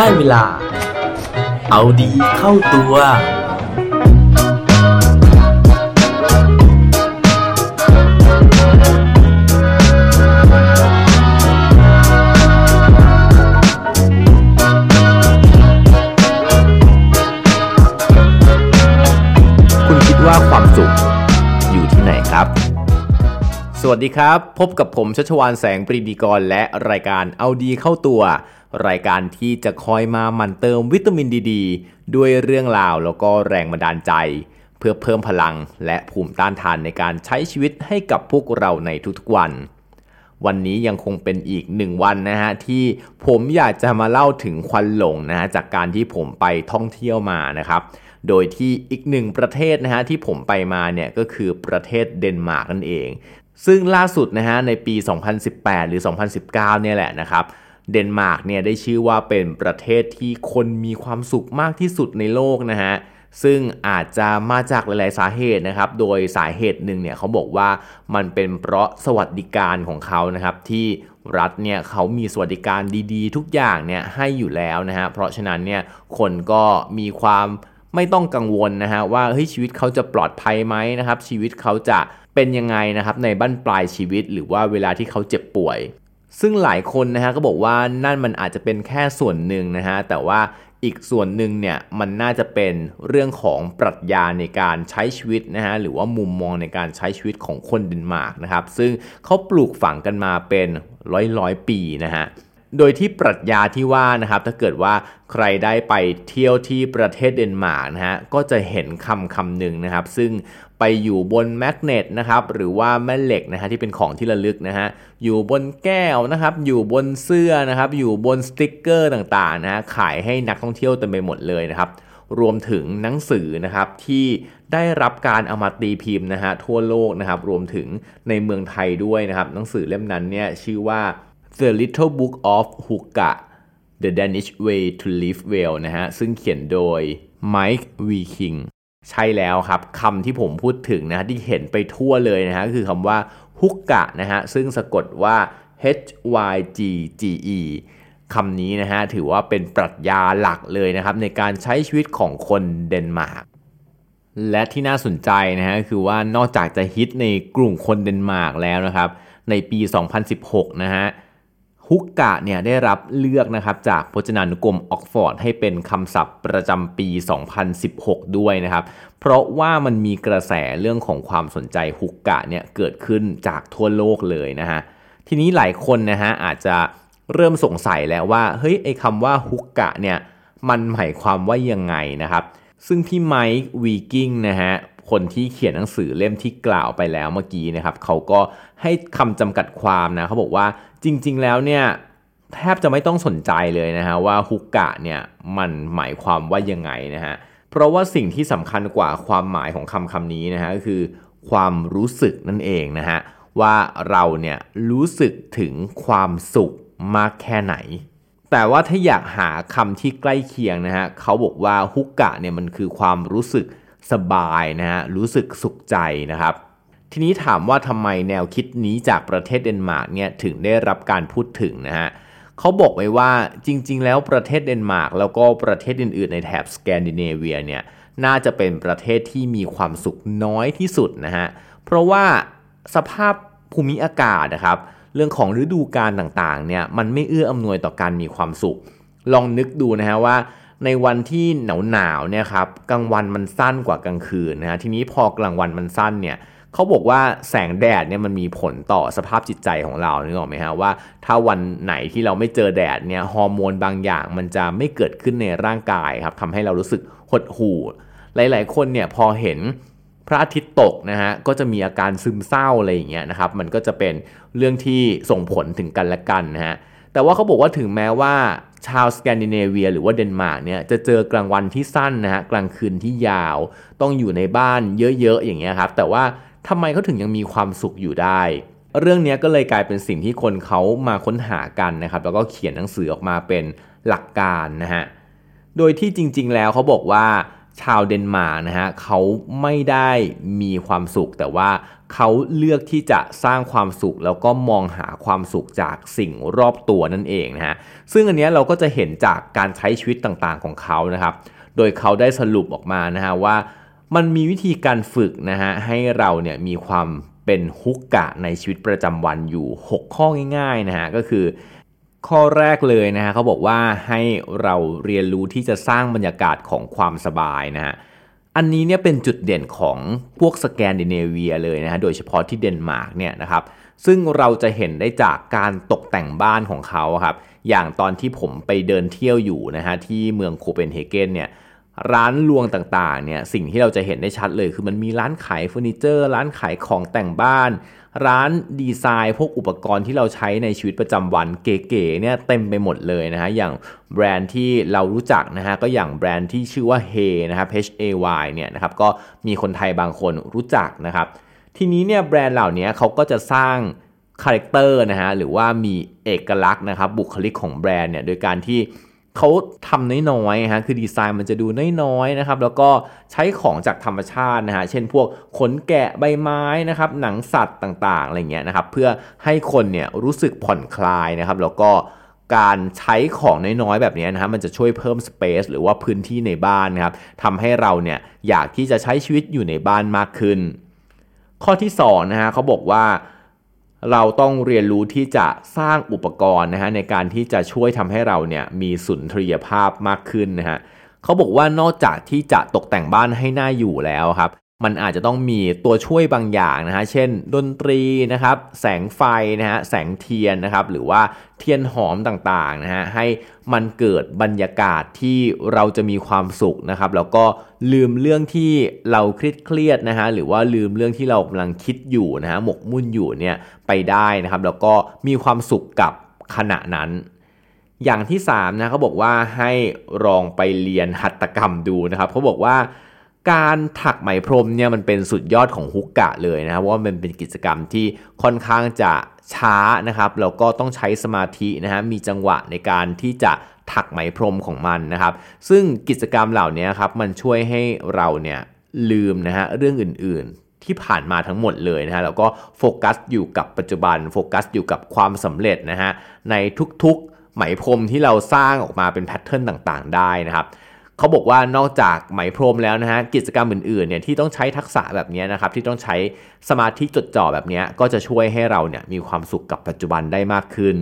ได้เวลา เอาดีเข้าตัว คุณคิดว่าความสุขอยู่ที่ไหนครับ สวัสดีครับ พบกับผมชัชวานแสงปรีดีกรและรายการเอาดีเข้าตัว รายการที่จะคอยมาหมั่นเติมวิตามินดีดด้วยเรื่องราวแล้วก็แรงบันดาลใจ เพื่อเพิ่มพลังและภูมิต้านทานในการใช้ชีวิตให้กับพวกเราในทุกๆวัน วันนี้ยังคงเป็นอีกหนึ่งวันนะฮะที่ผมอยากจะมาเล่าถึงควันหลงนะฮะจากการที่ผมไปท่องเที่ยวมานะครับโดยที่อีกหนึ่งประเทศนะฮะที่ผมไปมาเนี่ยก็คือประเทศเดนมาร์กนั่นเอง ซึ่งล่าสุดนะฮะในปี 2018 หรือ 2019 เนี่ยแหละนะครับ เดนมาร์กเนี่ยได้ชื่อว่าเป็นประเทศที่คนมีความสุขมากที่สุดในโลกนะฮะซึ่งอาจจะมาจากหลาย ๆ สาเหตุนะครับ โดยสาเหตุหนึ่งเนี่ยเขาบอกว่ามันเป็นเพราะสวัสดิการของเขานะครับที่รัฐเนี่ยเขามีสวัสดิการดี ๆ ทุกอย่างเนี่ยให้อยู่แล้วนะฮะ เพราะฉะนั้นเนี่ยคนก็มีความไม่ต้องกังวลนะฮะว่าเฮ้ยชีวิตเขาจะปลอดภัยไหมนะครับ ชีวิตเขาจะเป็นยังไงนะครับในบั้นปลายชีวิตหรือว่าเวลาที่เขาเจ็บป่วย ซึ่งหลายคนนะฮะก็บอกว่านั่นมันอาจจะเป็นแค่ส่วนหนึ่งนะฮะแต่ว่าอีกส่วนหนึ่งเนี่ยมันน่าจะเป็นเรื่องของปรัชญาในการใช้ชีวิตนะฮะหรือว่ามุมมองในการใช้ชีวิตของคนเดนมาร์กนะครับซึ่งเขาปลูกฝังกันมาเป็นร้อยร้อยปีนะฮะ โดยที่ปรัชญาที่ว่านะครับถ้าเกิดว่าใครได้ไปเที่ยวที่ประเทศเดนมาร์กนะฮะก็จะเห็นคำคำหนึ่งนะครับ ซึ่งไปอยู่บนแมกเนตนะครับหรือว่าแม่เหล็กนะฮะที่เป็นของที่ระลึกนะฮะอยู่บนแก้วนะครับ อยู่บนเสื้อนะครับ อยู่บนสติกเกอร์ต่างๆนะฮะขายให้นักท่องเที่ยวเต็มไปหมดเลยนะครับรวมถึงหนังสือนะครับที่ได้รับการเอามาตีพิมพ์นะฮะทั่วโลกนะครับรวมถึงในเมืองไทยด้วยนะครับหนังสือเล่มนั้นเนี่ยชื่อว่า The Little Book of Hookah The Danish Way to Live Well นะฮะ ซึ่งเขียนโดย Mike V. King ใช่แล้วครับคำที่ผมพูดถึงนะที่เห็นไปทั่วเลยนะฮะ คือคำว่าฮุกกะนะฮะ ซึ่งสะกดว่า H Y G G E คำนี้นะฮะ ถือว่าเป็นปรัชญาหลักเลยนะครับ ในการใช้ชีวิตของคนเดนมาร์กและที่น่าสนใจนะฮะ คือว่านอกจากจะฮิตในกลุ่มคนเดนมาร์กแล้วนะครับ ในปี 2016 นะฮะ ฮุกกะเนี่ยได้รับเลือกนะครับจากพจนานุกรมออกฟอร์ดให้เป็นคำศัพท์ประจำปี 2016 ด้วยนะครับ เพราะว่ามันมีกระแสเรื่องของความสนใจฮุกกะเนี่ยเกิดขึ้นจากทั่วโลกเลยนะฮะ ทีนี้หลายคนนะฮะอาจจะเริ่มสงสัยแล้วว่าเฮ้ยไอคำว่าฮุกกะเนี่ยมันหมายความว่ายังไงนะครับ ซึ่งพี่ไมค์วีกิ้งนะฮะ คนที่เขียนหนังสือเล่มที่กล่าวไปแล้วเมื่อกี้นะครับเขาก็ให้คำจำกัดความนะเขาบอกว่าจริง ๆ แล้วเนี่ยแทบจะไม่ต้องสนใจเลยนะฮะว่าฮุกกะเนี่ยมันหมายความว่ายังไงนะฮะเพราะว่าสิ่งที่สำคัญกว่าความหมายของคำคำนี้นะฮะก็คือความรู้สึกนั่นเองนะฮะว่าเราเนี่ยรู้สึกถึงความสุขมากแค่ไหน แต่ว่าถ้าอยากหาคำที่ใกล้เคียงนะฮะเขาบอกว่าฮุกกะเนี่ยมันคือความรู้สึก สบายนะฮะรู้สึกสุขใจนะครับ ทีนี้ถามว่าทำไมแนวคิดนี้จากประเทศเดนมาร์กเนี่ยถึงได้รับการพูดถึงนะฮะเขาบอกไว้ว่าจริง ๆ แล้วประเทศเดนมาร์กแล้วก็ประเทศอื่น ๆ ในแถบสแกนดิเนเวียเนี่ยน่าจะเป็นประเทศที่มีความสุขน้อยที่สุดนะฮะเพราะว่าสภาพภูมิอากาศนะครับเรื่องของฤดูกาลต่างๆเนี่ยมันไม่เอื้ออำนวยต่อการมีความสุข ลองนึกดูนะฮะว่า ในวันที่หนาวหนาวเนี่ยครับกลางวันมันสั้นกว่ากลางคืนนะฮะทีนี้พอกลางวันมันสั้นเนี่ยเขาบอกว่าแสงแดดเนี่ยมันมีผลต่อสภาพจิตใจของเรานึกออกไหมฮะว่า ถ้าวันไหนที่เราไม่เจอแดดเนี่ยฮอร์โมนบางอย่างมันจะไม่เกิดขึ้นในร่างกายครับทำให้เรารู้สึกหดหู่ หลาย ๆ คนเนี่ยพอเห็นพระอาทิตย์ตกนะฮะก็จะมีอาการซึมเศร้าอะไรอย่างเงี้ยนะครับมันก็จะเป็นเรื่องที่ส่งผลถึงกันและกันนะฮะ แต่ว่าเขาบอกว่าถึงแม้ว่าชาวสแกนดิเนเวียหรือว่าเดนมาร์กเนี่ยจะเจอกลางวันที่สั้นนะฮะกลางคืนที่ยาว ต้องอยู่ในบ้านเยอะๆอย่างเงี้ยครับแต่ว่าทำไมเขาถึงยังมีความสุขอยู่ได้ เรื่องนี้ก็เลยกลายเป็นสิ่งที่คนเขามาค้นหากันนะครับแล้วก็เขียนหนังสือออกมาเป็นหลักการนะฮะโดยที่จริงๆแล้วเขาบอกว่า ชาวเดนมาร์กนะฮะเขาไม่ได้มีความสุข แต่ว่าเขาเลือกที่จะสร้างความสุข แล้วก็มองหาความสุขจากสิ่งรอบตัวนั่นเองนะฮะซึ่งอันนี้เราก็จะเห็นจากการใช้ชีวิตต่างๆของเขานะครับ โดยเขาได้สรุปออกมานะฮะว่ามันมีวิธีการฝึกนะฮะให้เราเนี่ยมีความเป็น hygge ในชีวิตประจำวันอยู่ 6 ข้อง่ายๆนะฮะก็คือ ข้อแรกเลยนะฮะเขาบอกว่าให้เราเรียนรู้ที่จะสร้างบรรยากาศของความสบายนะฮะอันนี้เนี่ยเป็นจุดเด่นของพวกสแกนดิเนเวียเลยนะฮะโดยเฉพาะที่เดนมาร์กเนี่ยนะครับซึ่งเราจะเห็นได้จากการตกแต่งบ้านของเขาครับอย่างตอนที่ผมไปเดินเที่ยวอยู่นะฮะที่เมืองโคเปนเฮเกนเนี่ย ร้านลวงต่างๆเนี่ยสิ่งที่เราจะเห็นได้ชัดเลย คือมันมีร้านขายเฟอร์นิเจอร์ ร้านขายของแต่งบ้าน ร้านดีไซน์ พวกอุปกรณ์ที่เราใช้ในชีวิตประจำวันเก๋ๆเนี่ยเต็มไปหมดเลยนะฮะอย่างแบรนด์ที่เรารู้จักนะฮะก็อย่างแบรนด์ที่ชื่อว่า Hey นะครับ H A Y เนี่ยนะครับก็มีคนไทยบางคนรู้จักนะครับทีนี้เนี่ยแบรนด์เหล่านี้เขาก็จะสร้างcharacter นะฮะหรือว่ามีเอกลักษณ์นะครับบุคลิกของแบรนด์เนี่ยโดยการที่ เขาทำน้อยๆฮะคือดีไซน์มันจะดูน้อยๆนะครับแล้วก็ใช้ของจากธรรมชาตินะฮะเช่นพวกขนแกะใบไม้นะครับหนังสัตว์ต่างๆอะไรเงี้ยนะครับเพื่อให้คนเนี่ยรู้สึกผ่อนคลายนะครับแล้วก็การใช้ของน้อยๆแบบนี้นะฮะมันจะช่วยเพิ่ม space หรือว่าพื้นที่ในบ้านนะครับทำให้เราเนี่ยอยากที่จะใช้ชีวิตอยู่ในบ้านมากขึ้น ข้อที่2นะฮะเขาบอกว่า เราต้องเรียนรู้ที่จะสร้างอุปกรณ์นะฮะในการที่จะช่วยทำให้เราเนี่ยมีสุนทรียภาพมากขึ้นนะฮะเขาบอกว่านอกจากที่จะตกแต่งบ้านให้หน่าอยู่แล้วครับ มันอาจจะต้องมีตัวช่วยบางอย่างนะฮะ เช่น ดนตรีนะครับ แสงไฟนะฮะ แสงเทียนนะครับ หรือว่าเทียนหอมต่างๆนะฮะ ให้มันเกิดบรรยากาศที่เราจะมีความสุขนะครับ แล้วก็ลืมเรื่องที่เราเครียดเครียดนะฮะ หรือว่าลืมเรื่องที่เรากำลังคิดอยู่นะฮะ หมกมุ่นอยู่เนี่ยไปได้นะครับ แล้วก็มีความสุขกับขณะนั้นอย่างที่3นะเขาบอกว่าให้ลองไปเรียนหัตถกรรมดูนะครับเขาบอกว่า การถักไหมพรมเนี่ยมันเป็นสุดยอดของฮุกกะเลยนะครับว่ามันเป็นกิจกรรมที่ค่อนข้างจะช้านะครับแล้วก็ต้องใช้สมาธินะฮะมีจังหวะในการที่จะถักไหมพรมของมันนะครับ ซึ่งกิจกรรมเหล่านี้ครับมันช่วยให้เราเนี่ยลืมนะฮะเรื่องอื่นๆ ที่ผ่านมาทั้งหมดเลยนะฮะแล้วก็โฟกัสอยู่กับปัจจุบันโฟกัสอยู่กับความสำเร็จนะฮะในทุกๆไหมพรมที่เราสร้างออกมาเป็นแพทเทิร์นต่างๆ ได้นะครับ เขาบอกว่านอกจากไหมพรมแล้วนะฮะกิจกรรมอื่นๆเนี่ยที่ต้องใช้ทักษะแบบนี้นะครับที่ต้องใช้สมาธิจดจ่อแบบนี้ก็จะช่วยให้เราเนี่ยมีความสุขกับปัจจุบันได้มากขึ้น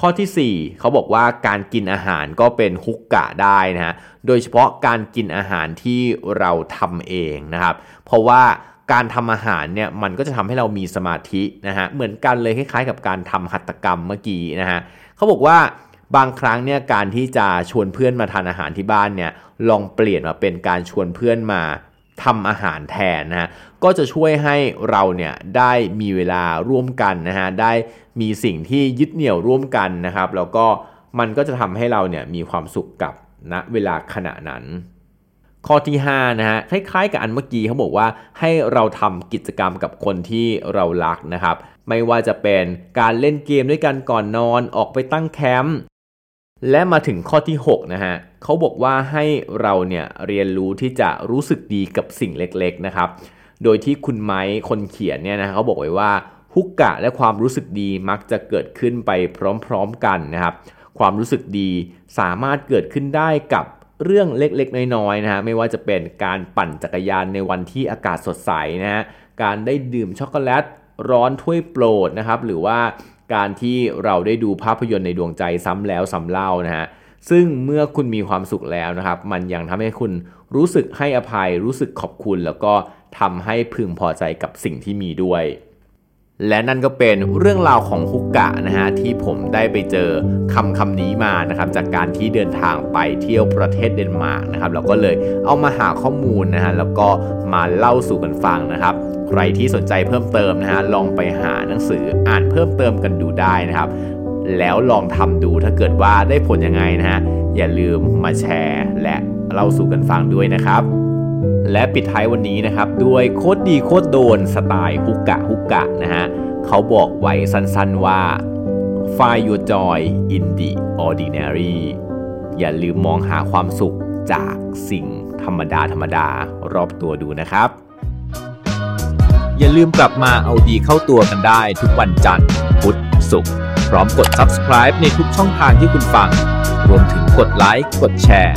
ข้อที่ 4 เขาบอกว่าการกินอาหารก็เป็นฮุกกะได้นะฮะโดยเฉพาะการกินอาหารที่เราทำเองนะครับ เพราะว่าการทำอาหารเนี่ยมันก็จะทำให้เรามีสมาธินะฮะเหมือนกันเลยคล้ายๆ กับการทำหัตถกรรมเมื่อกี้นะฮะเขาบอกว่า บางครั้งเนี่ยการที่จะชวนเพื่อนมาทานอาหารที่บ้านเนี่ยลองเปลี่ยนมาเป็นการชวนเพื่อนมาทำอาหารแทนนะฮะก็จะช่วยให้เราเนี่ยได้มีเวลาร่วมกันนะฮะได้มีสิ่งที่ยึดเหนี่ยวร่วมกันนะครับ แล้วก็มันก็จะทำให้เราเนี่ยมีความสุขกับณนะเวลาขณะนั้น ข้อที่5นะฮะคล้ายๆกับอันเมื่อกี้เขาบอกว่าให้เราทำกิจกรรมกับคนที่เรารักนะครับ ไม่ว่าจะเป็นการเล่นเกมด้วยกันก่อนนอนออกไปตั้งแคมป์ และมาถึงข้อที่ 6 นะฮะเขาบอกว่าให้เราเนี่ยเรียนรู้ที่จะรู้สึกดีกับสิ่งเล็กๆนะครับ โดยที่คุณไม้คนเขียนเนี่ยนะเขาบอกไว้ว่าฮุกกะและความรู้สึกดีมักจะเกิดขึ้นไปพร้อมๆกันนะครับ ความรู้สึกดีสามารถเกิดขึ้นได้กับเรื่องเล็กๆ น้อยๆนะฮะไม่ว่าจะเป็นการปั่นจักรยานในวันที่อากาศสดใสนะฮะการได้ดื่มช็อกโกแลตร้อนถ้วยโปรดนะครับหรือว่า การที่เราได้ดูภาพยนตร์ในดวงใจซ้ำแล้วซ้ำเล่านะฮะซึ่งเมื่อคุณมีความสุขแล้วนะครับ มันยังทำให้คุณรู้สึกให้อภัย รู้สึกขอบคุณ แล้วก็ทำให้พึงพอใจกับสิ่งที่มีด้วย และนั่นก็เป็นเรื่องราวของฮุกกะนะฮะที่ผมได้ไปเจอคำคำนี้มานะครับจากการที่เดินทางไปเที่ยวประเทศเดนมาร์กนะครับเราก็เลยเอามาหาข้อมูลนะฮะแล้วก็มาเล่าสู่กันฟังนะครับ ใครที่สนใจเพิ่มเติมนะฮะลองไปหาหนังสืออ่านเพิ่มเติมกันดูได้นะครับ แล้วลองทำดูถ้าเกิดว่าได้ผลยังไงนะฮะอย่าลืมมาแชร์และเล่าสู่กันฟังด้วยนะครับ และปิดท้ายวันนี้นะครับ ด้วยโคตรดีโคตรโดนสไตล์ฮุกกะฮุกกะนะฮะเขาบอกไว้สั้นๆว่า find your joy in the ordinary อย่าลืมมองหาความสุขจากสิ่งธรรมดาธรรมดารอบตัวดูนะครับ อย่าลืมกลับมาเอาดีเข้าตัวกันได้ทุกวันจันทร์พุธศุกร์พร้อมกด subscribe ในทุกช่องทางที่คุณฟัง รวมถึงกดไลค์กดแชร์